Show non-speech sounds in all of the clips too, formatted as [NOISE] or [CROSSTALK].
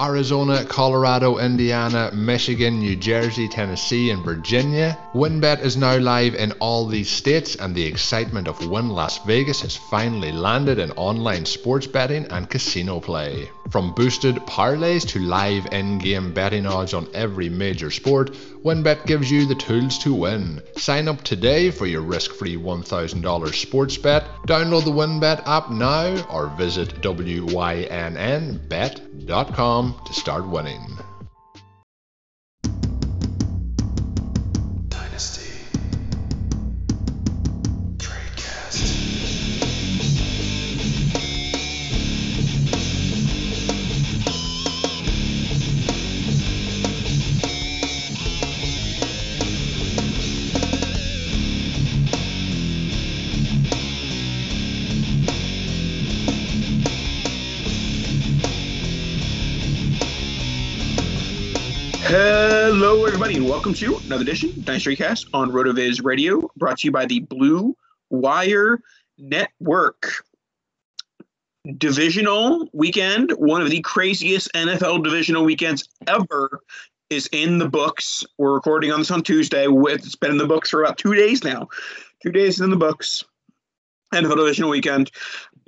Arizona, Colorado, Indiana, Michigan, New Jersey, Tennessee, and Virginia. WynnBET is now live in all these states, and the excitement of Wynn Las Vegas has finally landed in online sports betting and casino play. From boosted parlays to live in game betting odds on every major sport, WynnBET gives you the tools to win. Sign up today for your risk free $1,000 sports bet. Download the WynnBET app now or visit WYNNBet.com to start winning. Everybody, and welcome to another edition of Dynasty Cast on RotoViz Radio, brought to you by the Blue Wire Network. Divisional weekend, one of the craziest NFL divisional weekends ever, is in the books. We're recording on this on Tuesday. It's been in the books for about two days now. Two days in the books. NFL divisional weekend.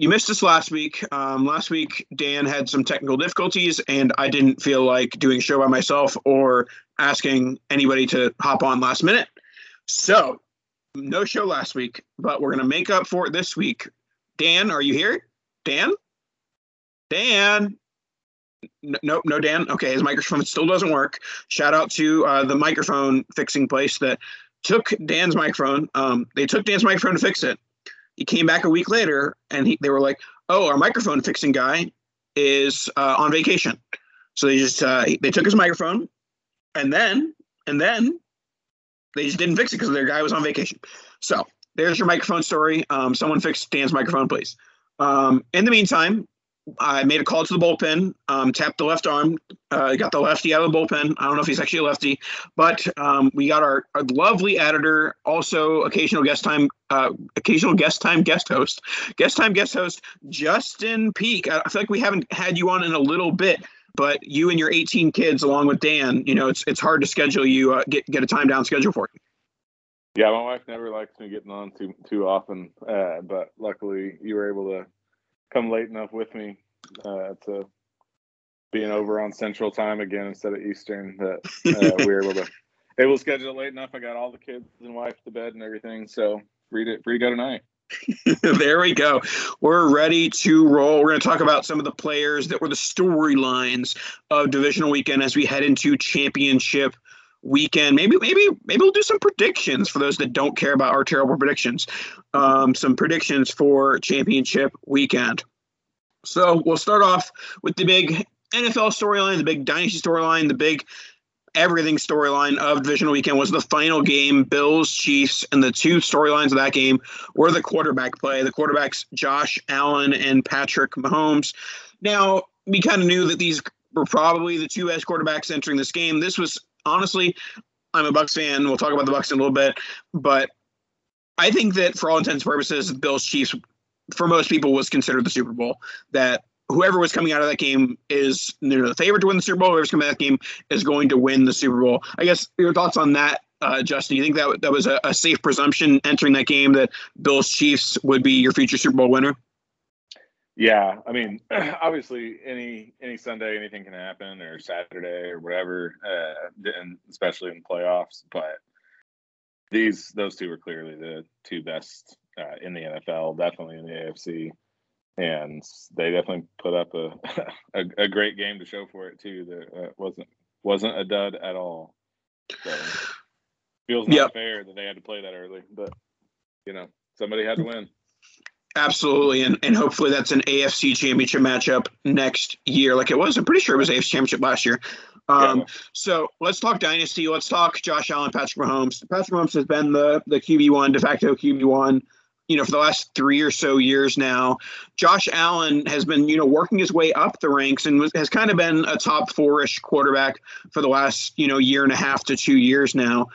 You missed us last week. Um, last week, Dan had some technical difficulties, and I didn't feel like doing a show by myself or asking anybody to hop on last minute. So, no show last week, but we're going to make up for it this week. Dan, are you here? Dan? Dan? N- No, no, Dan. Okay, his microphone still doesn't work. Shout out to uh, the microphone fixing place that took Dan's microphone. Um, they took Dan's microphone to fix it. He came back a week later, and he, they were like, "Oh, our microphone fixing guy is uh, on vacation." So they just uh, they took his microphone, and then and then they just didn't fix it because their guy was on vacation. So there's your microphone story. Um, someone fix Dan's microphone, please. Um, in the meantime, I made a call to the bullpen, um, tapped the left arm, uh, got the lefty out of the bullpen. I don't know if he's actually a lefty, but um, we got our, our lovely editor, also occasional guest time, uh, occasional guest time guest host, guest time guest host, Justin Peak. I, I feel like we haven't had you on in a little bit, but you and your 18 kids, along with Dan, you know, it's it's hard to schedule you, uh, get get a time down schedule for you. Yeah, my wife never likes me getting on too too often, uh, but luckily you were able to come late enough with me uh, to being over on Central Time again instead of Eastern that uh, we were able to [LAUGHS] able to schedule it late enough. I got all the kids and wife to bed and everything, so free to free to go tonight. [LAUGHS] there we go. We're ready to roll. We're going to talk about some of the players that were the storylines of divisional weekend as we head into championship weekend. Maybe, maybe, maybe we'll do some predictions for those that don't care about our terrible predictions. Um, some predictions for championship weekend. So we'll start off with the big NFL storyline, the big dynasty storyline, the big everything storyline of divisional weekend was the final game bills chiefs and the two storylines of that game were the quarterback play the quarterbacks josh allen and patrick mahomes now we kind of knew that these were probably the two best quarterbacks entering this game this was honestly i'm a bucks fan we'll talk about the bucks in a little bit but i think that for all intents and purposes bills chiefs for most people was considered the super bowl that whoever was coming out of that game is the favorite to win the Super Bowl. Whoever's coming out of that game is going to win the Super Bowl. I guess your thoughts on that uh, Justin? You think that that was a, a safe presumption entering that game that Bills Chiefs would be your future Super Bowl winner? Yeah, I mean, [CLEARS THROAT] obviously, any any Sunday, anything can happen, or Saturday, or whatever, uh, and especially in the playoffs. But these those two were clearly the two best uh, in the NFL, definitely in the AFC, and they definitely put up a [LAUGHS] a, a great game to show for it too. That uh, wasn't wasn't a dud at all. So feels not yep. fair that they had to play that early, but you know somebody had to win. Absolutely, and and hopefully that's an AFC Championship matchup next year, like it was. I'm pretty sure it was AFC Championship last year. Um, yeah. So let's talk dynasty. Let's talk Josh Allen, Patrick Mahomes. Patrick Mahomes has been the the QB one, de facto QB one, you know, for the last three or so years now. Josh Allen has been, you know, working his way up the ranks and was, has kind of been a top four ish quarterback for the last, you know, year and a half to two years now.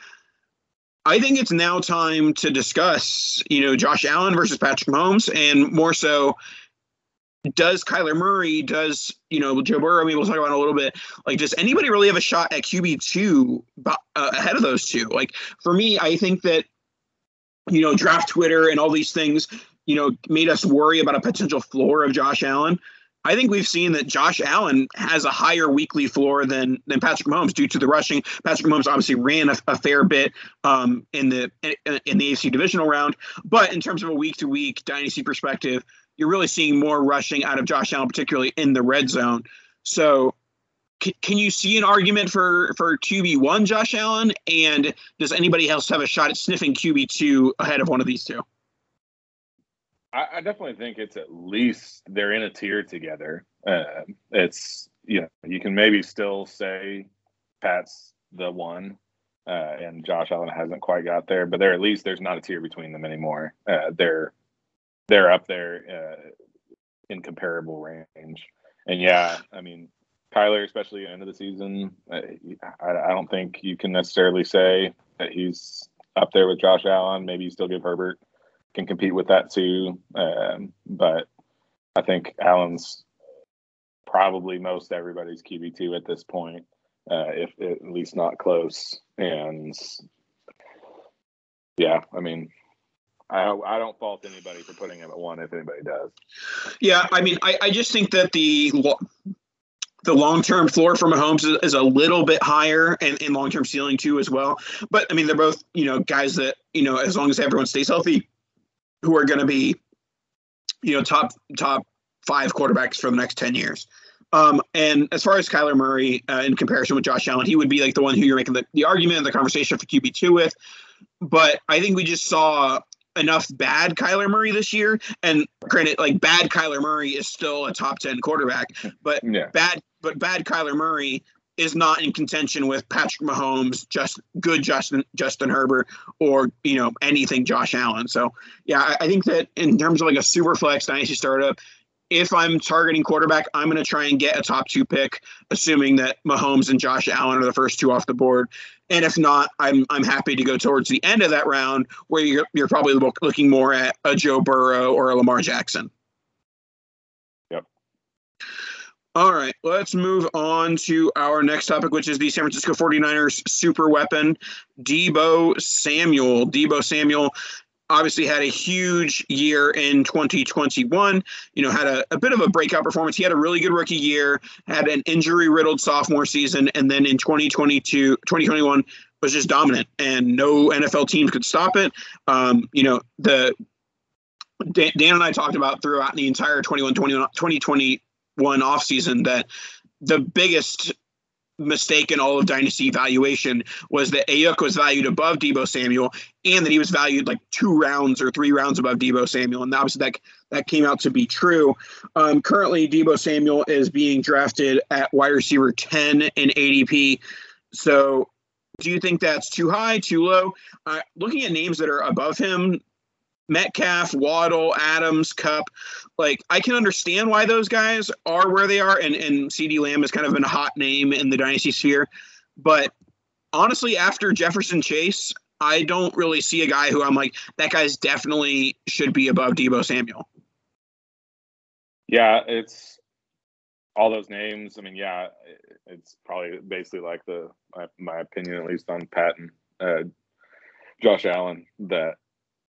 I think it's now time to discuss, you know, Josh Allen versus Patrick Mahomes, and more so, does Kyler Murray, does you know Joe Burrow? I mean, we'll talk about a little bit. Like, does anybody really have a shot at QB two uh, ahead of those two? Like, for me, I think that you know, draft Twitter and all these things, you know, made us worry about a potential floor of Josh Allen. I think we've seen that Josh Allen has a higher weekly floor than than Patrick Mahomes due to the rushing. Patrick Mahomes obviously ran a, a fair bit um, in the in the AFC divisional round, but in terms of a week to week dynasty perspective, you're really seeing more rushing out of Josh Allen, particularly in the red zone. So, c- can you see an argument for for QB one Josh Allen, and does anybody else have a shot at sniffing QB two ahead of one of these two? I, I definitely think it's at least they're in a tier together. Uh, it's you know you can maybe still say Pat's the one, uh, and Josh Allen hasn't quite got there, but they're at least there's not a tier between them anymore. Uh, they're they're up there uh, in comparable range. And yeah, I mean Kyler, especially end of the season, uh, I, I don't think you can necessarily say that he's up there with Josh Allen. Maybe you still give Herbert can compete with that too. Um, but I think Allen's probably most everybody's QB two at this point, uh, if at least not close. And yeah, I mean, I I don't fault anybody for putting him at one if anybody does. Yeah, I mean, I, I just think that the the long term floor for Mahomes is, is, a little bit higher and, and long term ceiling too as well. But I mean, they're both you know guys that you know as long as everyone stays healthy, who are going to be, you know, top top five quarterbacks for the next ten years. Um, and as far as Kyler Murray, uh, in comparison with Josh Allen, he would be like the one who you're making the, the argument, and the conversation for QB two with. But I think we just saw enough bad Kyler Murray this year. And granted, like bad Kyler Murray is still a top ten quarterback, but yeah. bad but bad Kyler Murray is not in contention with Patrick Mahomes, just good Justin Justin Herbert, or you know anything Josh Allen. So yeah, I, I think that in terms of like a super flex dynasty startup, if I'm targeting quarterback, I'm going to try and get a top two pick, assuming that Mahomes and Josh Allen are the first two off the board. And if not, I'm I'm happy to go towards the end of that round where you're you're probably looking more at a Joe Burrow or a Lamar Jackson. All right, let's move on to our next topic, which is the San Francisco 49ers super weapon, Deebo Samuel. Deebo Samuel obviously had a huge year in 2021 you know had a, a, bit of a breakout performance he had a really good rookie year had an injury riddled sophomore season and then in 2022 2021 was just dominant and no nfl team could stop it um, you know the Dan, and I talked about throughout the entire 21 2020 one offseason that the biggest mistake in all of dynasty valuation was that Aiyuk was valued above Deebo Samuel and that he was valued like two rounds or three rounds above Deebo Samuel. And obviously that, that came out to be true. Um, currently, Debo Samuel is being drafted at wide receiver 10 in ADP. So do you think that's too high, too low? Uh, looking at names that are above him, Metcalf, Waddle, Adams, Kupp. Like I can understand why those guys are where they are, and and CeeDee Lamb has kind of been a hot name in the dynasty sphere. But honestly, after Jefferson Chase, I don't really see a guy who I'm like that guy's definitely should be above Deebo Samuel. Yeah, it's all those names. I mean, yeah, it's probably basically like the my, my opinion at least on Patton uh, Josh Allen that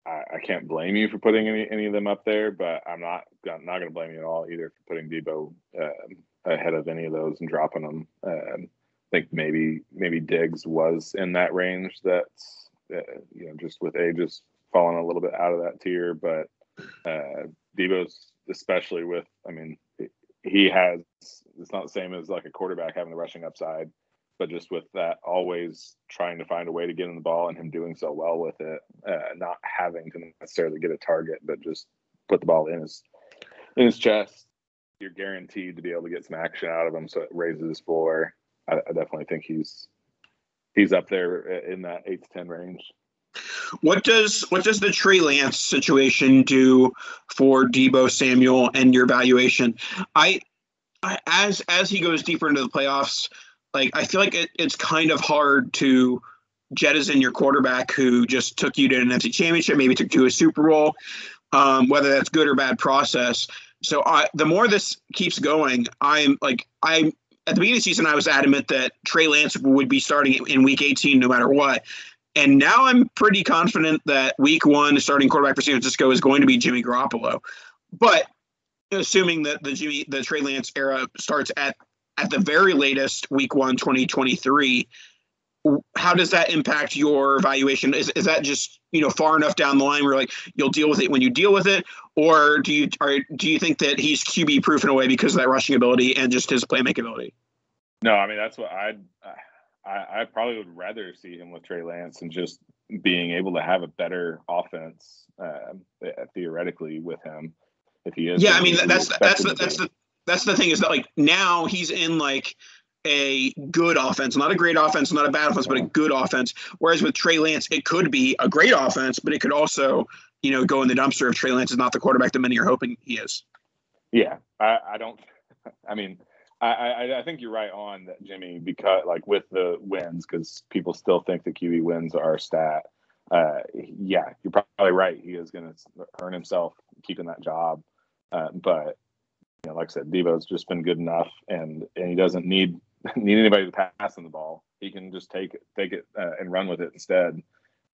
I, I, can't blame you for putting any, any of them up there, but I'm not I'm not going to blame you at all either for putting Deebo uh, ahead of any of those and dropping them. Um, I think maybe maybe Diggs was in that range. That's uh, you know just with ages falling a little bit out of that tier, but uh, Deebo's especially with I mean he has it's not the same as like a quarterback having the rushing upside but just with that always trying to find a way to get in the ball and him doing so well with it, uh, not having to necessarily get a target, but just put the ball in his in his chest, you're guaranteed to be able to get some action out of him. So it raises his floor. I, I definitely think he's he's up there in that eight to ten range. What does what does the Trey Lance situation do for Deebo Samuel and your valuation? I as as he goes deeper into the playoffs, like I feel like it, it's kind of hard to jettison your quarterback who just took you to an NFC championship, maybe took you to a Super Bowl, um, whether that's good or bad process. So I, the more this keeps going, I'm like I'm at the beginning of the season I was adamant that Trey Lance would be starting in Week 18 no matter what. And now I'm pretty confident that Week One starting quarterback for San Francisco is going to be Jimmy Garoppolo. But assuming that the Jimmy the Trey Lance era starts at at the very latest week one 2023 how does that impact your valuation? Is, is that just you know far enough down the line where like you'll deal with it when you deal with it? Or do you are, do you think that he's qb proof in a way because of that rushing ability and just his playmaking ability? No i mean that's what i'd I, I probably would rather see him with Trey Lance and just being able to have a better offense uh, theoretically with him if he is. Yeah, I mean that's that's the, that's the that's the thing is that like now he's in like a good offense, not a great offense, not a bad offense, but a good offense. Whereas with Trey Lance, it could be a great offense, but it could also, you know, go in the dumpster if Trey Lance is not the quarterback that many are hoping he is. Yeah, I, I don't. [LAUGHS] I mean, I, I, I think you're right on that, Jimmy. Because like with the wins, because people still think the QB wins are stat. Uh, yeah, you're probably right. He is going to earn himself keeping that job, uh, but you know, like I said, Deebo's just been good enough, and and he doesn't need [LAUGHS] need anybody to pass him the ball. He can just take it, take it, uh, and run with it instead.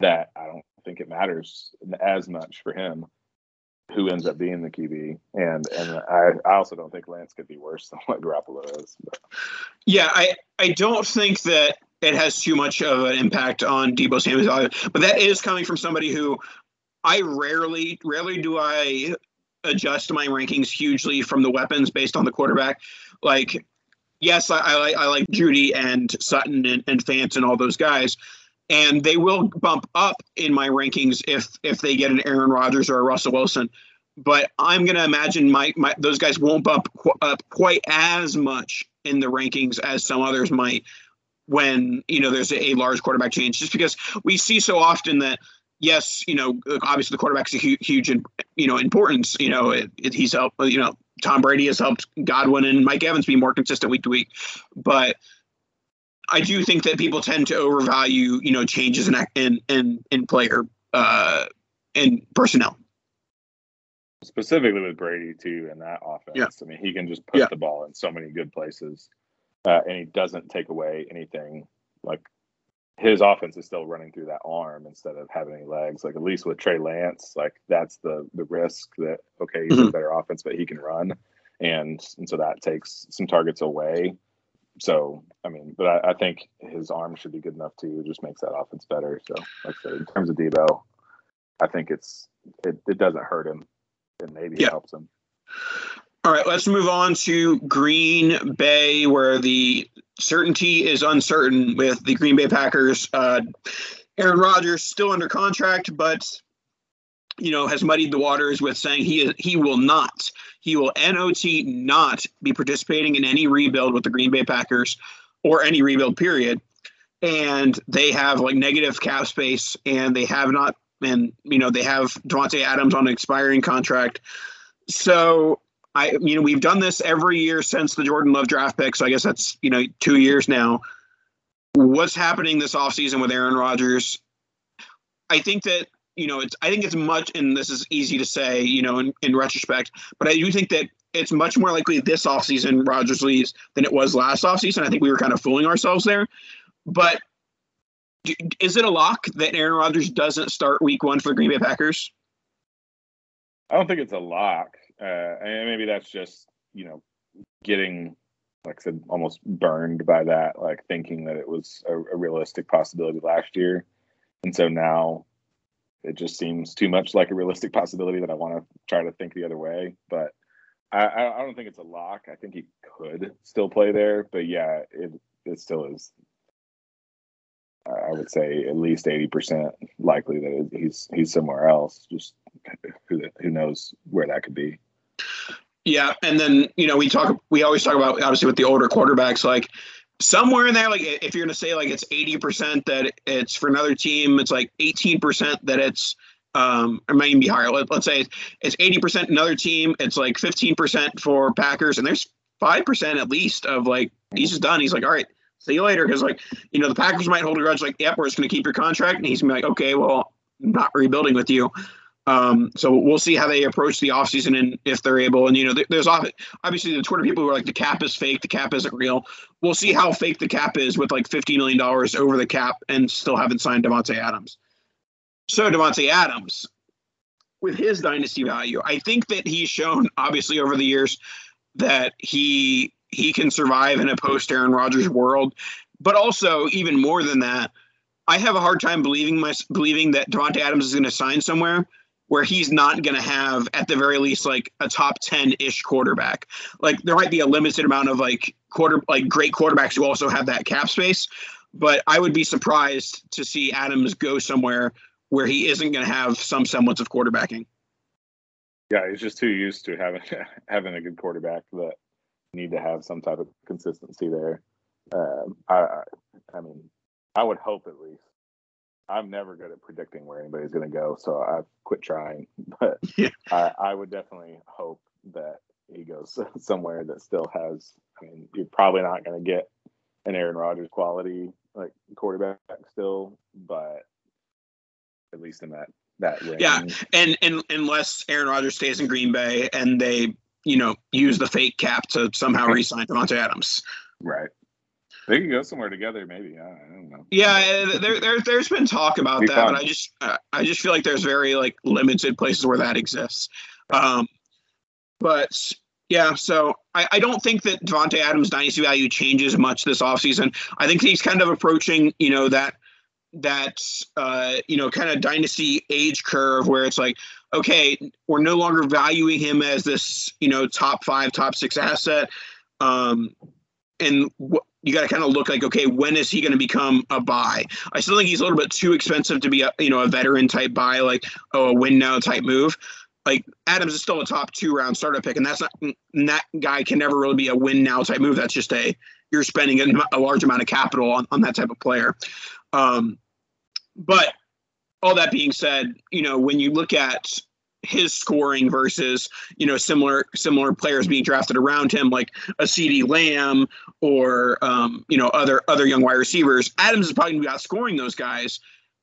That I don't think it matters as much for him who ends up being the QB, and and I, I also don't think Lance could be worse than [LAUGHS] what Garoppolo is. But. Yeah, I I don't think that it has too much of an impact on Deebo Samuel, but that is coming from somebody who I rarely, rarely do I adjust my rankings hugely from the weapons based on the quarterback. Like, yes, I, I like I like Jeudy and Sutton and, and Fant and all those guys, and they will bump up in my rankings if if they get an Aaron Rodgers or a Russell Wilson. But I'm gonna imagine my, my those guys won't bump qu- up quite as much in the rankings as some others might when you know there's a, a large quarterback change, just because we see so often that yes, you know, obviously the quarterback's a huge, huge you know, importance. You know, it, it, he's helped, you know, Tom Brady has helped Godwin and Mike Evans be more consistent week to week. But I do think that people tend to overvalue, you know, changes in in in, in player uh, and personnel. Specifically with Brady too, in that offense. Yeah. I mean, he can just put yeah. the ball in so many good places, uh, and he doesn't take away anything like his offense is still running through that arm instead of having any legs. Like at least with Trey Lance, like that's the the risk that okay, he's mm-hmm. a better offense, but he can run, and and so that takes some targets away. So I mean, but I, I think his arm should be good enough to Just makes that offense better. So like I said, in terms of Deebo, I think it's it, it doesn't hurt him, and maybe yeah. it helps him. All right, let's move on to Green Bay, where the certainty is uncertain with the Green Bay Packers. Uh, Aaron Rodgers still under contract, but you know has muddied the waters with saying he he will not he will not not be participating in any rebuild with the Green Bay Packers or any rebuild period. And they have like negative cap space, and they have not, and you know they have Davante Adams on an expiring contract. So I you know we've done this every year since the Jordan Love draft pick, so I guess that's you know two years now. What's happening this offseason with Aaron Rodgers? I think that you know it's I think it's much, and this is easy to say you know in, in retrospect, but I do think that it's much more likely this offseason Rodgers leaves than it was last offseason. I think we were kind of fooling ourselves there, but Is it a lock that Aaron Rodgers doesn't start Week One for the Green Bay Packers? I don't think it's a lock, uh, and maybe that's just you know getting like I said, almost burned by that, like thinking that it was a, a, realistic possibility last year. And so now it just seems too much like a realistic possibility that I want to try to think the other way. But I, I don't think it's a lock. I think he could still play there. But yeah, it, it still is I would say at least eighty percent likely that he's he's somewhere else. Just who who knows where that could be. Yeah, and then you know we talk we always talk about obviously with the older quarterbacks like somewhere in there like if you're going to say like it's 80% that it's for another team it's like 18% that it's um it might even be higher Let, us say it's 80% another team it's like 15% for packers and there's 5% at least of like he's just done he's like all right see you later. Because like, you know, the Packers might hold a grudge, like, yep, we're just going to keep your contract, and he's gonna be like, okay, well, I'm not rebuilding with you. Um, so we'll see how they approach the offseason and if they're able. And you know, there's obviously the Twitter people who are like the cap is fake, the cap isn't real. We'll see how fake the cap is with like 50 million dollars over the cap and still haven't signed Davante Adams. So Davante Adams, with his dynasty value, I think that he's shown obviously over the years that he he can survive in a post Aaron Rodgers world. But also, even more than that, I have a hard time believing my believing that Davante Adams is going to sign somewhere where he's not going to have at the very least like a top 10 ish quarterback. Like there might be a limited amount of like quarter like great quarterbacks who also have that cap space, but I would be surprised to see Adams go somewhere where he isn't going to have some semblance of quarterbacking. Yeah, he's just too used to having [LAUGHS] having a good quarterback that need to have some type of consistency there. Um, I, I mean, I would hope at least. I'm never good at predicting where anybody's going to go, so I've quit trying. [LAUGHS] But [LAUGHS] yeah. I, I would definitely hope that he goes [LAUGHS] somewhere that still has. I mean, you're probably not going to get an Aaron Rodgers quality like quarterback still, but at least in that that range. Yeah, and and unless Aaron Rodgers stays in Green Bay and they you know, use the fake cap to somehow re-sign Davante Adams. Right. They can go somewhere together, maybe. I don't know. Yeah, there, there there's been talk about that, but I just I just feel like there's very like limited places where that exists. Um, but yeah, so I, I don't think that Davante Adams' dynasty value changes much this offseason. I think he's kind of approaching, you know, that that uh, you know kind of dynasty age curve where it's like okay we're no longer valuing him as this you know top five top six asset um, and w- you got to kind of look like okay when is he going to become a buy? I still think he's a little bit too expensive to be a you know a veteran type buy like oh a win now type move. Like adams is still a top two round startup pick and that's not that guy can never really be a win now type move. That's just a you're spending a, a large amount of capital on, on that type of player. Um, but all that being said, you know, when you look at his scoring versus you know similar similar players being drafted around him like a CeeDee Lamb or um, you know other other young wide receivers. Adams is probably going to be outscoring those guys,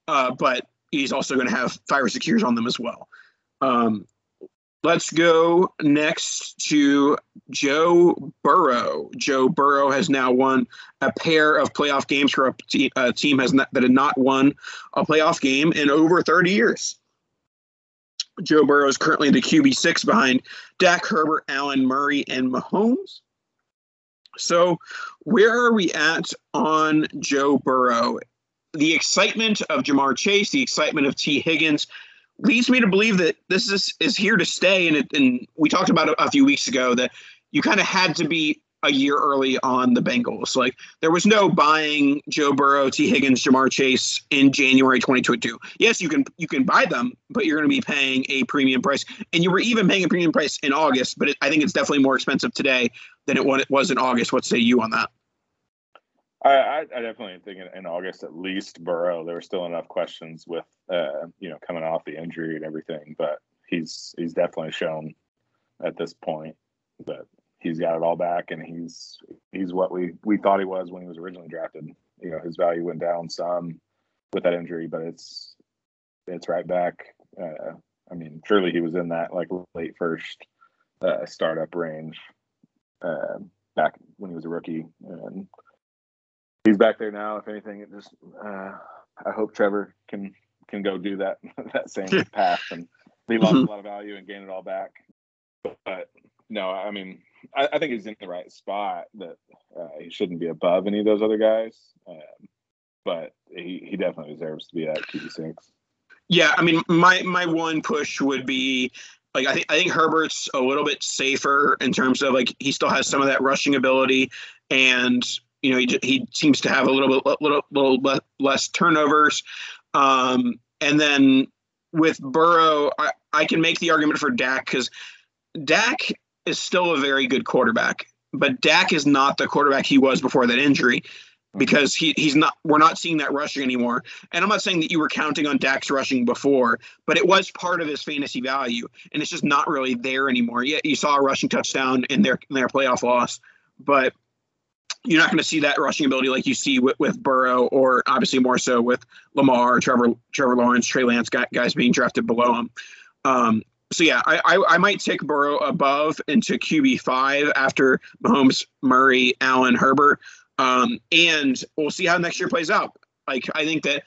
uh, but he's also going to have five or six years on them as well. Um, Let's go next to Joe Burrow. Joe Burrow has now won a pair of playoff games for a, te- a team has not, that had not won a playoff game in over 30 years. Joe Burrow is currently the QB six behind Dak Herbert, Allen Murray, and Mahomes. So, where are we at on Joe Burrow? The excitement of Ja'Marr Chase, the excitement of Tee Higgins, leads me to believe that this is is here to stay. And it, and we talked about it a few weeks ago that you kind of had to be a year early on the Bengals. Like there was no buying Joe Burrow, Tee Higgins, Ja'Marr Chase in January 2022. Yes, you can you can buy them, but you're going to be paying a premium price, and you were even paying a premium price in August. But it, I think it's definitely more expensive today than it was in August. What say you on that? I, I definitely think in, in, August at least Burrow there were still enough questions with uh, you know coming off the injury and everything, but he's he's definitely shown at this point that he's got it all back and he's he's what we we thought he was when he was originally drafted. You know his value went down some with that injury, but it's it's right back. Uh, I mean, surely he was in that like late first uh, startup range uh, back when he was a rookie and he's back there now. If anything, it just uh, I hope Trevor can can go do that [LAUGHS] that same path and he lost mm-hmm. a lot of value and gain it all back. But, but no, I mean, I, I, think he's in the right spot. That uh, he shouldn't be above any of those other guys, um, but he he definitely deserves to be at QB six. Yeah, I mean, my my one push would be like I think I think Herbert's a little bit safer in terms of like he still has some of that rushing ability, and you know he he seems to have a little bit little little less turnovers. Um, and then with Burrow, I, I can make the argument for Dak because Dak is still a very good quarterback, but Dak is not the quarterback he was before that injury because he he's not we're not seeing that rushing anymore. And I'm not saying that you were counting on Dak's rushing before, but it was part of his fantasy value, and it's just not really there anymore. Yeah, you saw a rushing touchdown in their in their playoff loss, but you're not going to see that rushing ability like you see with, with Burrow, or obviously more so with Lamar, Trevor, Trevor Lawrence, Trey Lance, guys being drafted below him. Um, so yeah, I, I, I might take Burrow above into QB five after Mahomes, Murray, Allen, Herbert, um, and we'll see how next year plays out. Like I think that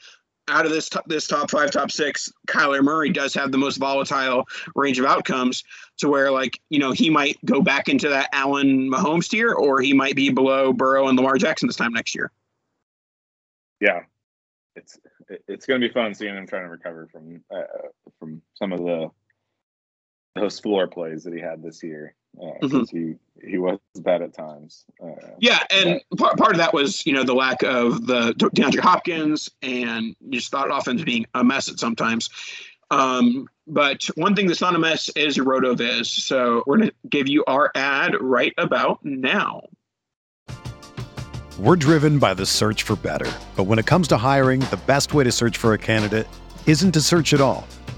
out of this top, this top five, top six, Kyler Murray does have the most volatile range of outcomes to where like you know he might go back into that Allen Mahomes tier, or he might be below Burrow and Lamar Jackson this time next year. Yeah, it's it's going to be fun seeing him trying to recover from uh, from some of the those floor plays that he had this year because uh, mm-hmm. he he was bad at times. Uh, yeah, and but, part, part of that was you know the lack of the DeAndre Hopkins and just thought offense being a mess at sometimes. Um, but one thing that's not a mess is RotoViz. So we're going to give you our ad right about now. We're driven by the search for better. But when it comes to hiring, the best way to search for a candidate isn't to search at all.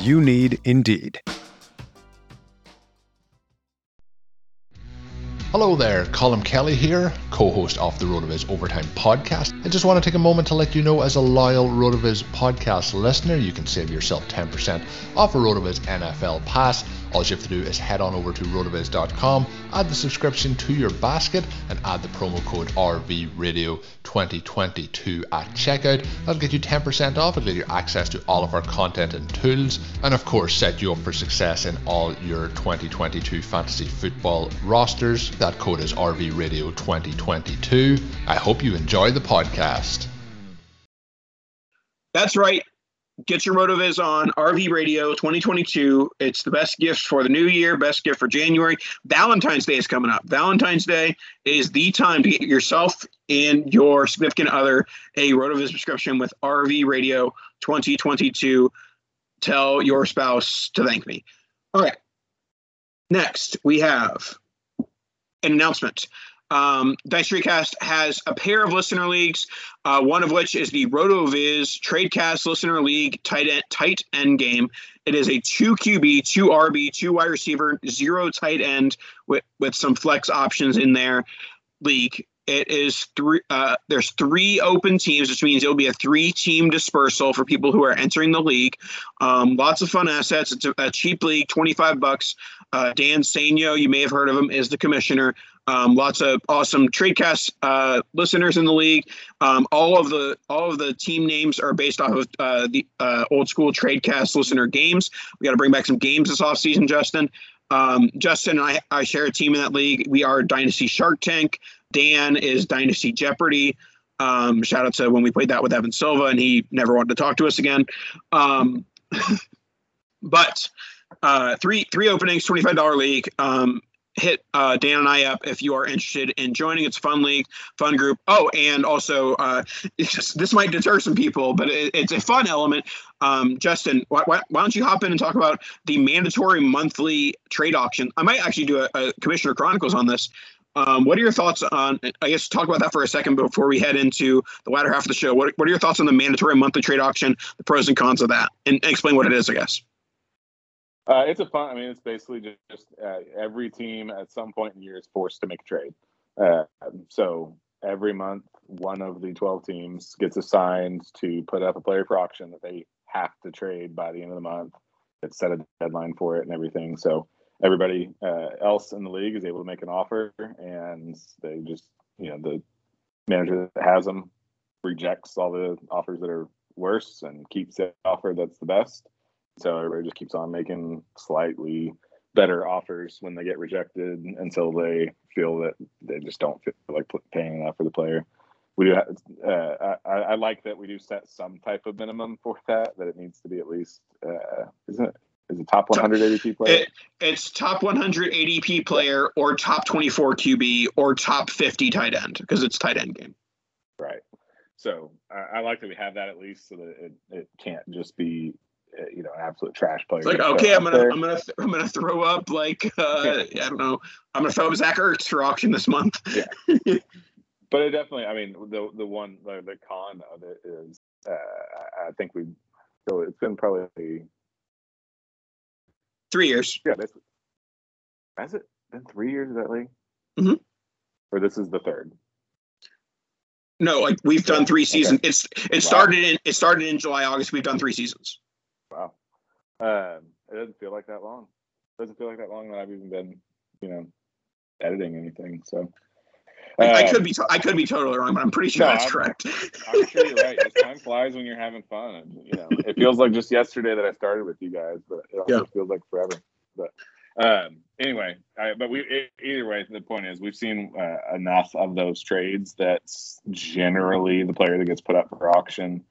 You need Indeed. Hello there, Colm Kelly here, co host of the RotoViz Overtime podcast. I just want to take a moment to let you know, as a loyal RotoViz podcast listener, you can save yourself 10% off a RotoViz NFL pass all you have to do is head on over to rotoviz.com, add the subscription to your basket, and add the promo code RVRadio2022 at checkout. That'll get you 10% off. It'll get you access to all of our content and tools, and of course, set you up for success in all your 2022 fantasy football rosters. That code is RVRadio2022. I hope you enjoy the podcast. That's right get your RotoViz on RV Radio 2022. It's the best gift for the new year, best gift for January. Valentine's Day is coming up. Valentine's Day is the time to get yourself and your significant other a RotoViz subscription with RV Radio 2022. Tell your spouse to thank me. All right. Next, we have an announcement. Um, Dice Tradecast has a pair of listener leagues, uh, one of which is the RotoViz Tradecast Listener League tight end, tight end game. It is a two QB, two RB, two wide receiver, zero tight end with, with some flex options in there league. It is three. Uh, there's three open teams, which means it'll be a three-team dispersal for people who are entering the league. Um, lots of fun assets. It's a, a cheap league, twenty-five bucks. Uh, Dan Saino, you may have heard of him, is the commissioner. Um, lots of awesome TradeCast uh, listeners in the league. Um, all of the all of the team names are based off of uh, the uh, old school TradeCast listener games. We got to bring back some games this offseason, Justin. Um, Justin and I, I share a team in that league. We are Dynasty Shark Tank. Dan is Dynasty Jeopardy. Um, shout out to when we played that with Evan Silva, and he never wanted to talk to us again. Um, [LAUGHS] but uh, three three openings, twenty five dollar league. Um, hit uh, Dan and I up if you are interested in joining. It's fun league, fun group. Oh, and also uh, [LAUGHS] just, this might deter some people, but it, it's a fun element. Um, Justin, why, why, why, don't you hop in and talk about the mandatory monthly trade auction? I might actually do a, a Commissioner Chronicles on this. Um, what are your thoughts on? I guess talk about that for a second before we head into the latter half of the show. What, what are your thoughts on the mandatory monthly trade auction, the pros and cons of that, and, and explain what it is? I guess. Uh, it's a fun. I mean, it's basically just, just uh, every team at some point in the year is forced to make a trade. Uh, so every month, one of the twelve teams gets assigned to put up a player for auction that they have to trade by the end of the month. It's set a deadline for it and everything. So everybody uh, else in the league is able to make an offer, and they just you know the manager that has them rejects all the offers that are worse and keeps the offer that's the best so everybody just keeps on making slightly better offers when they get rejected until they feel that they just don't feel like paying enough for the player. We do. Have, uh, I, I, like that we do set some type of minimum for that. That it needs to be at least. Uh, isn't it? Is it top 100 ADP player? It, it's top 100 ADP player or top 24 QB or top 50 tight end because it's tight end game. Right. So I, I, like that we have that at least so that it, it can't just be you know, an absolute trash player. It's like, okay, I'm gonna, there. I'm gonna, th- I'm gonna throw up like, uh, [LAUGHS] I don't know, I'm gonna throw up Zach Ertz for auction this month. yeah. [LAUGHS] but it definitely, I mean, the the one, the, the con of it is, uh, I think we, so it's been probably three years. Yeah, that's, has it been three years of that league? Mm-hmm. Or this is the third. No, like we've done three seasons. Okay. It's it wow. started in it started in July, August. We've done three seasons. Um, it doesn't feel like that long. It doesn't feel like that long that I've even been, you know, editing anything. So uh, I, could be I could be totally wrong, but I'm pretty sure no, that's I'm, correct. I'm sure you're right. [LAUGHS] Just time flies when you're having fun. And, you know, it feels like just yesterday that I started with you guys, but it also yeah. feels like forever. But um, anyway, I, but we it, either way, the point is we've seen uh, enough of those trades that's generally the player that gets put up for auction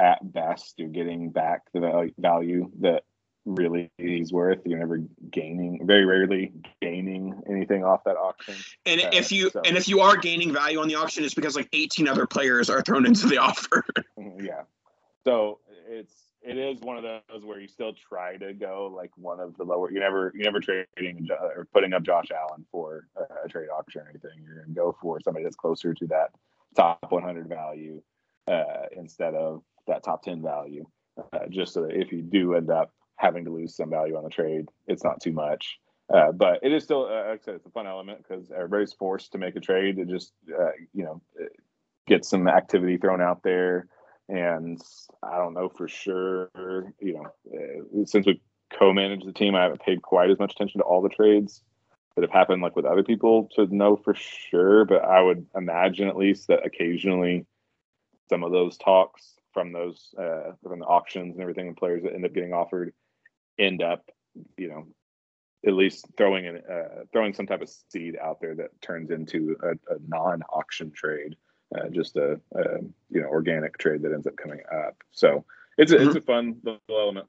at best you're getting back the value that really he's worth. You're never gaining, very rarely gaining anything off that auction. And uh, if you so. and if you are gaining value on the auction, it's because like 18 other players are thrown into the [LAUGHS] offer. Mm-hmm, yeah. So it's it is one of those where you still try to go like one of the lower. You never you never trading or putting up Josh Allen for a, a trade auction or anything. You're gonna go for somebody that's closer to that top 100 value uh, instead of that top 10 value, uh, just so that if you do end up having to lose some value on the trade, it's not too much. Uh, but it is still, uh, like I said, it's a fun element because everybody's forced to make a trade to just, uh, you know, get some activity thrown out there. And I don't know for sure, you know, uh, since we co-manage the team, I haven't paid quite as much attention to all the trades that have happened like with other people to know for sure. But I would imagine at least that occasionally some of those talks from those uh, from the auctions and everything, and players that end up getting offered end up, you know, at least throwing in uh, throwing some type of seed out there that turns into a, a non-auction trade, uh, just a, a, you know organic trade that ends up coming up. So it's a, mm-hmm. it's a fun little element.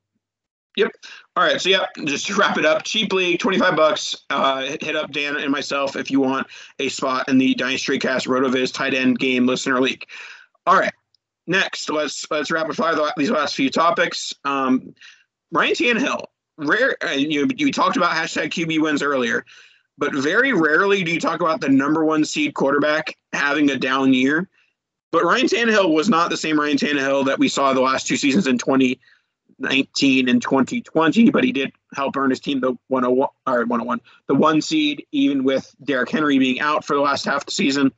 Yep. All right. So yeah, just to wrap it up, cheap league, twenty five bucks. Uh, hit up Dan and myself if you want a spot in the Dynasty Cast Rotoviz tight end game listener league. All right. Next, let's let's rapid fire the, these last few topics. Um, Ryan Tannehill, rare. Uh, you you talked about hashtag QB wins earlier, but very rarely do you talk about the number one seed quarterback having a down year. But Ryan Tannehill was not the same Ryan Tannehill that we saw the last two seasons in 2019 and 2020, but he did help earn his team the 101 or 101, the one seed, even with Derrick Henry being out for the last half the season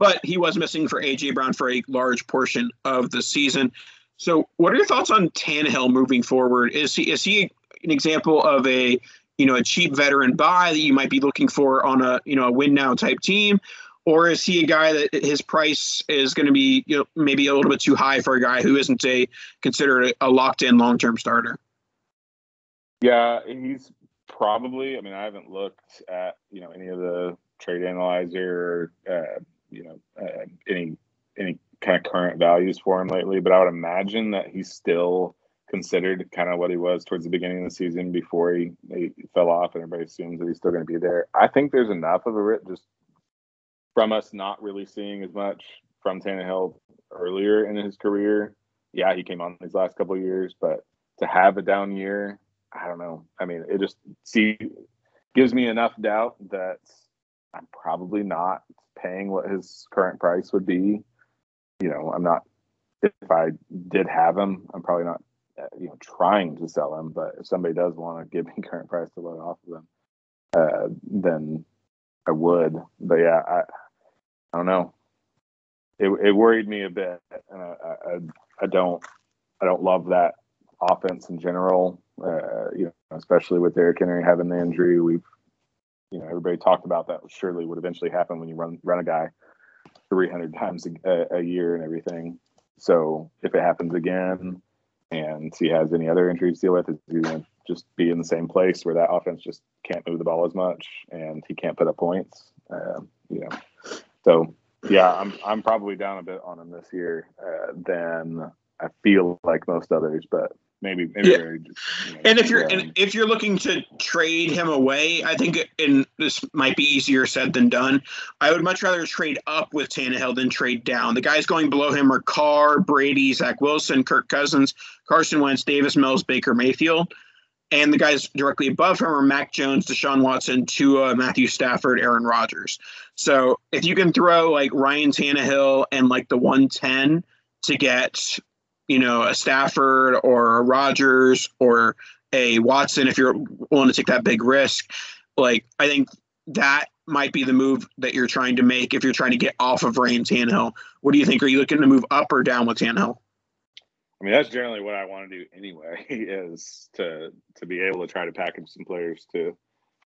but he was missing for AJ Brown for a large portion of the season. So, what are your thoughts on Tannehill moving forward? Is he is he an example of a you know a cheap veteran buy that you might be looking for on a you know a win now type team, or is he a guy that his price is going to be you know maybe a little bit too high for a guy who isn't a considered a locked in long term starter? Yeah, he's probably. I mean, I haven't looked at you know any of the trade analyzer uh, you know uh, any any kind of current values for him lately, but I would imagine that he's still considered kind of what he was towards the beginning of the season before he, he fell off, and everybody assumes that he's still going to be there. I think there's enough of a rip just from us not really seeing as much from Tannehill earlier in his career. Yeah, he came on these last couple of years, but to have a down year, I don't know. I mean, it just see gives me enough doubt that I'm probably not paying what his current price would be. You know, I'm not. If I did have him, I'm probably not uh, you know trying to sell him. But if somebody does want to give [LAUGHS] me current price to load off of them, uh, then I would. But yeah, I I don't know. It it worried me a bit, and I I, I don't I don't love that offense in general. Uh, you know, especially with Derrick Henry having the injury, we've you know everybody talked about that surely would eventually happen when you run run a guy 300 times a, a year and everything. So if it happens again, and he has any other injuries to deal with, is he going to just be in the same place where that offense just can't move the ball as much and he can't put up points? Uh, you know, so yeah, I'm I'm probably down a bit on him this year uh, than I feel like most others, but maybe maybe Yeah. just, you know, And if you're yeah. and if you're looking to trade him away, I think and this might be easier said than done. I would much rather trade up with Tannehill than trade down. The guys going below him are Carr, Brady, Zach Wilson, Kirk Cousins, Carson Wentz, Davis Mills, Baker Mayfield. And the guys directly above him are Mac Jones, Deshaun Watson, Tua, Matthew Stafford, Aaron Rodgers. So if you can throw like Ryan Tannehill and like the 110 to get, you know, a Stafford or a Rodgers or a Watson, if you're willing to take that big risk, like I think that might be the move that you're trying to make if you're trying to get off of Ryan Tannehill. What do you think? Are you looking to move up or down with Tannehill? I mean, that's generally what I want to do anyway, [LAUGHS] is to to be able to try to package some players to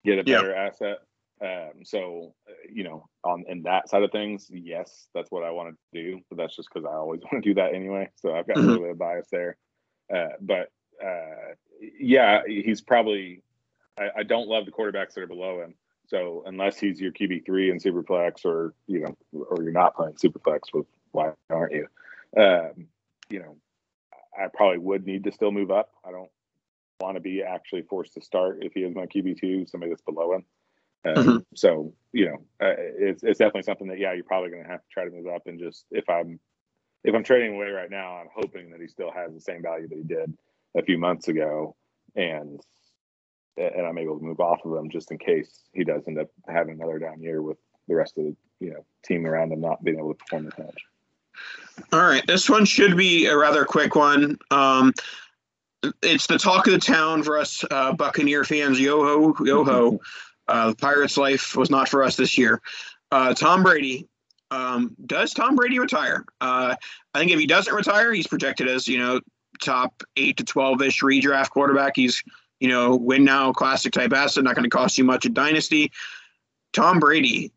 get a better asset. Um, so, uh, you know, on in that side of things, yes, that's what I want to do. But that's just because I always [LAUGHS] want to do that anyway. So I've got a Mhm. little bit of bias there. Uh, but uh, yeah, he's probably. I, I don't love the quarterbacks that are below him. So unless he's your QB three in Superflex, or you know, or you're not playing Superflex, with why aren't you? Um, you know, I probably would need to still move up. I don't want to be actually forced to start if he is my QB two, somebody that's below him. Um, Mhm. So you know, uh, it's it's definitely something that yeah, you're probably going to have to try to move up. And just if I'm if I'm trading away right now, I'm hoping that he still has the same value that he did a few months ago, and and I'm able to move off of him just in case he does end up having another down year with the rest of the you know team around him not being able to perform as much. All right, this one should be a rather quick one. Um, it's the talk of the town for us uh, Buccaneer fans. Yo ho, yo ho. [LAUGHS] Uh, the Pirates' life was not for us this year. Uh, Tom Brady. Um, does Tom Brady retire? Uh, I think if he doesn't retire, he's projected as you know top eight to twelve ish redraft quarterback. He's you know win now classic type asset, not going to cost you much in dynasty. Tom Brady,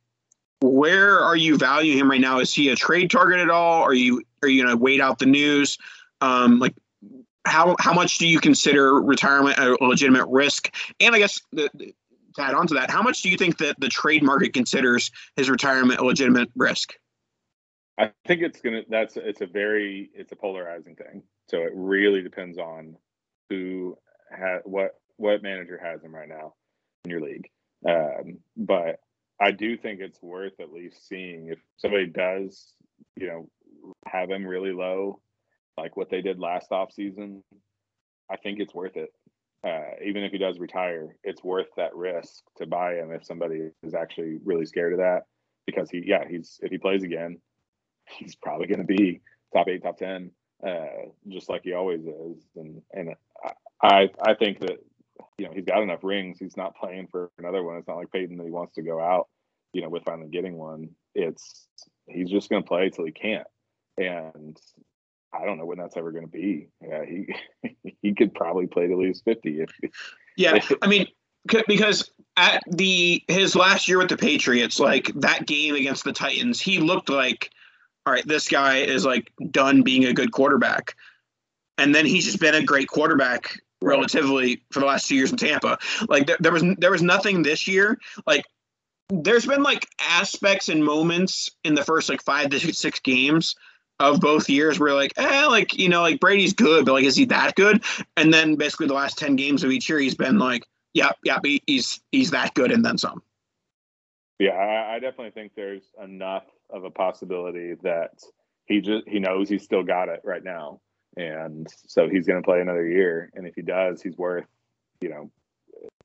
where are you valuing him right now? Is he a trade target at all? Are you are you going to wait out the news? Um, like how how much do you consider retirement a legitimate risk? And I guess the- to add on to that, how much do you think that the trade market considers his retirement a legitimate risk? I think it's gonna. That's it's a very it's a polarizing thing. So it really depends on who ha what what manager has him right now in your league. Um, but I do think it's worth at least seeing if somebody does, you know, have him really low, like what they did last off season. I think it's worth it. Uh, even if he does retire, it's worth that risk to buy him if somebody is actually really scared of that. Because he, yeah, he's if he plays again, he's probably going to be top eight, top ten, uh, just like he always is. And and I I think that you know he's got enough rings. He's not playing for another one. It's not like Peyton that he wants to go out. You know, with finally getting one, it's he's just going to play till he can't. And I don't know when that's ever going to be. Yeah, he [LAUGHS] he could probably play to lose fifty if [LAUGHS] Yeah, I mean, because at the his last year with the Patriots, like that game against the Titans, he looked like, all right, this guy is like done being a good quarterback, and then he's just been a great quarterback relatively for the last two years in Tampa. Like there, there was there was nothing this year. Like there's been like aspects and moments in the first like five to six games of both years where like, eh, like you know, like Brady's good, but like, is he that good? And then basically the last ten games of each year, he's been like, yep, yep, he's he's that good, and then some. Yeah, I, I definitely think there's enough of a possibility that he just he knows he's still got it right now, and so he's going to play another year. And if he does, he's worth, you know,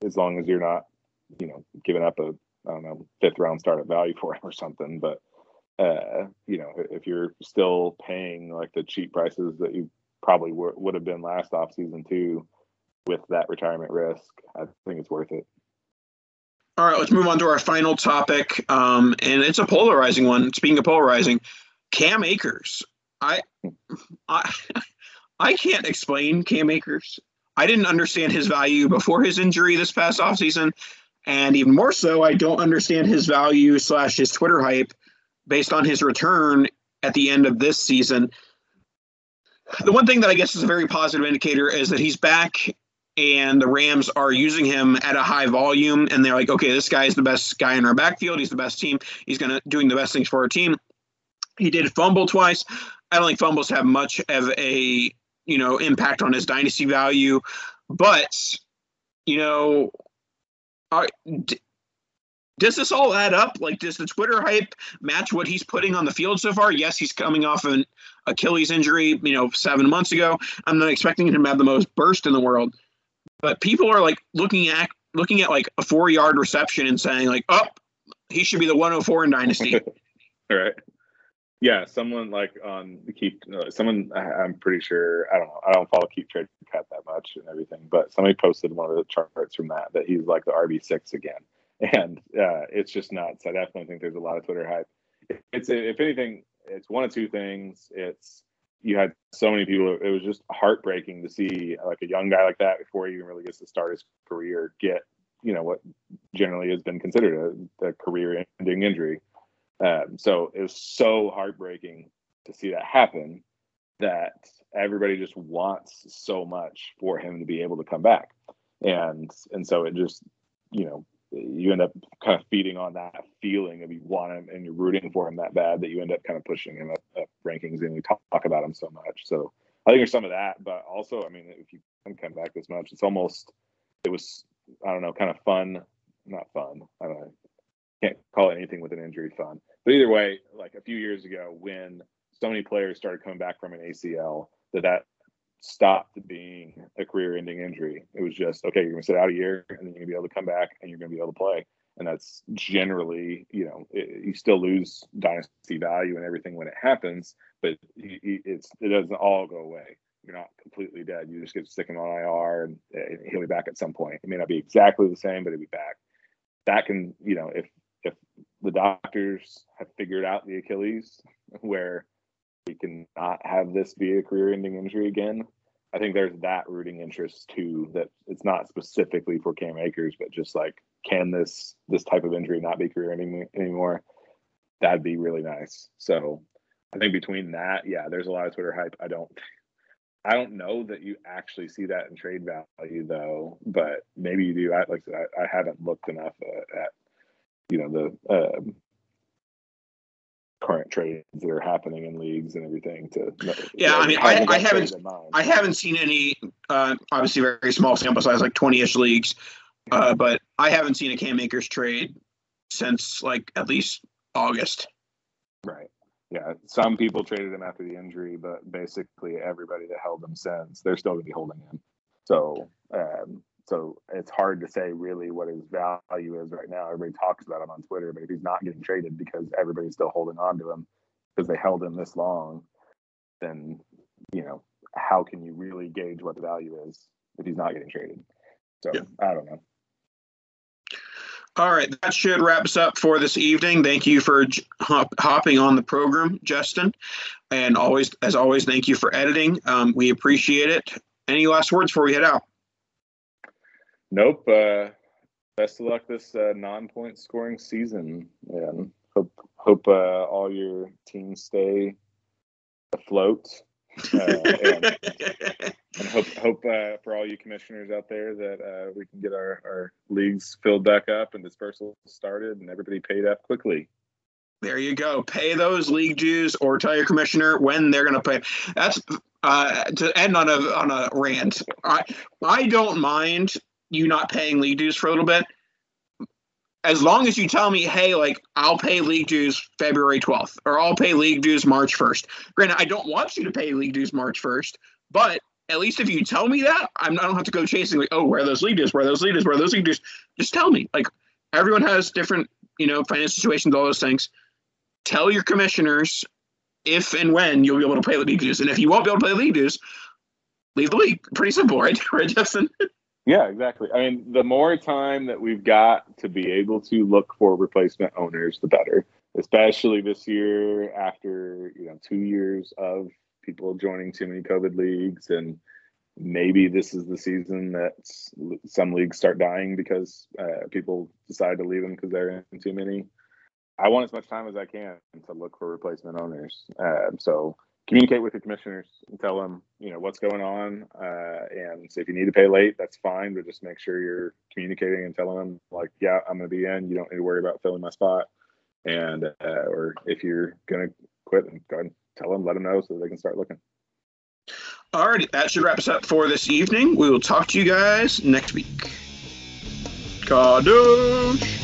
as long as you're not, you know, giving up a I don't know fifth round start startup value for him or something, but uh, you know, if you're still paying like the cheap prices that you probably w- would have been last off season too, with that retirement risk, I think it's worth it. All right, let's move on to our final topic, um, and it's a polarizing one. Speaking of polarizing, Cam Akers. I, I, [LAUGHS] I can't explain Cam Akers. I didn't understand his value before his injury this past offseason, and even more so, I don't understand his value slash his Twitter hype based on his return at the end of this season. The one thing that I guess is a very positive indicator is that he's back and the Rams are using him at a high volume and they're like, okay, this guy is the best guy in our backfield. He's the best team. He's gonna doing the best things for our team. He did fumble twice. I don't think fumbles have much of a you know impact on his dynasty value, but you know, are, does this all add up? Like, does the Twitter hype match what he's putting on the field so far? Yes, he's coming off an Achilles injury, you know, seven months ago. I'm not expecting him to have the most burst in the world, but people are like looking at looking at like a four yard reception and saying like, oh, he should be the 104 in Dynasty. [LAUGHS] All right. Yeah, someone like on the keep uh, someone I'm pretty sure I don't know I don't follow keep trade cat that much and everything, but somebody posted one of the charts from that that he's like the RB six again and uh, it's just nuts. I definitely think there's a lot of Twitter hype. It's if anything, it's one of two things. It's you had so many people. It was just heartbreaking to see like a young guy like that before he even really gets to start his career get you know what generally has been considered a, a career-ending injury. Um, so it was so heartbreaking to see that happen that everybody just wants so much for him to be able to come back and and so it just you know you end up kind of feeding on that feeling of you want him and you're rooting for him that bad that you end up kind of pushing him up, up rankings and we talk, talk, about him so much. So I think there's some of that, but also, I mean, if you can come back this much, it's almost, it was, I don't know, kind of fun, not fun. I don't know. Can't call anything with an injury fun, but either way, like a few years ago when so many players started coming back from an ACL that that stopped being a career-ending injury. It was just okay. You're going to sit out a year, and then you're going to be able to come back, and you're going to be able to play. And that's generally, you know, it, you still lose dynasty value and everything when it happens, but it's it doesn't all go away. You're not completely dead. You just get him on IR, and, and he'll be back at some point. It may not be exactly the same, but he'll be back. That can, you know, if if the doctors have figured out the Achilles, [LAUGHS] where we can not have this be a career-ending injury again. I think there's that rooting interest too. That it's not specifically for Cam Akers, but just like, can this this type of injury not be career-ending anymore? That'd be really nice. So, I think between that, yeah, there's a lot of Twitter hype. I don't, I don't know that you actually see that in trade value though, but maybe you do. I like I, I haven't looked enough uh, at, you know, the um, current trades that are happening in leagues and everything to yeah i mean I, I haven't i haven't seen any uh, obviously very small sample size like 20ish leagues uh, but i haven't seen a cam akers trade since like at least august. Right. Yeah some people traded him after the injury but basically everybody that held him since they're still going to be holding him. So um, so it's hard to say really what his value is right now. Everybody talks about him on Twitter, but if he's not getting traded because everybody's still holding on to him because they held him this long, then you know how can you really gauge what the value is if he's not getting traded? So yeah. I don't know. All right, that should wrap us up for this evening. Thank you for hop- hopping on the program, Justin, and always, as always, thank you for editing. Um, we appreciate it. Any last words before we head out? Nope. Uh, best of luck this uh, non-point scoring season, and hope hope uh, all your teams stay afloat Uh, and, and hope hope uh, for all you commissioners out there that uh, we can get our, our leagues filled back up and dispersal started and everybody paid up quickly. There you go. Pay those league dues, or tell your commissioner when they're going to pay. That's uh, to end on a on a rant. I I don't mind you not paying league dues for a little bit, as long as you tell me, hey, like I'll pay league dues February twelfth, or I'll pay league dues March first. Granted, I don't want you to pay league dues March first, but at least if you tell me that, I'm, I don't have to go chasing like, oh, where are those league dues? Where are those league dues? Where are those league dues? Just tell me. Like everyone has different, you know, financial situations, all those things tell your commissioners if and when you'll be able to the league dues. And if you won't be able to the league dues, leave the league. Pretty simple, right? [LAUGHS] right, Justin? Yeah, exactly. I mean, the more time that we've got to be able to look for replacement owners, the better. Especially this year, after you know two years of people joining too many COVID leagues, and maybe this is the season that some leagues start dying because uh, people decide to leave them because they're in too many. I want as much time as I can to look for replacement owners. Uh, so communicate with the commissioners and tell them, you know, what's going on. Uh, and if you need to pay late, that's fine, but just make sure you're communicating and telling them, like, yeah, I'm going to be in. You don't need to worry about filling my spot. And, uh, or if you're going to quit, then go ahead and tell them, let them know so they can start looking. All right, that should wrap us up for this evening. We will talk to you guys next week. Kadosh!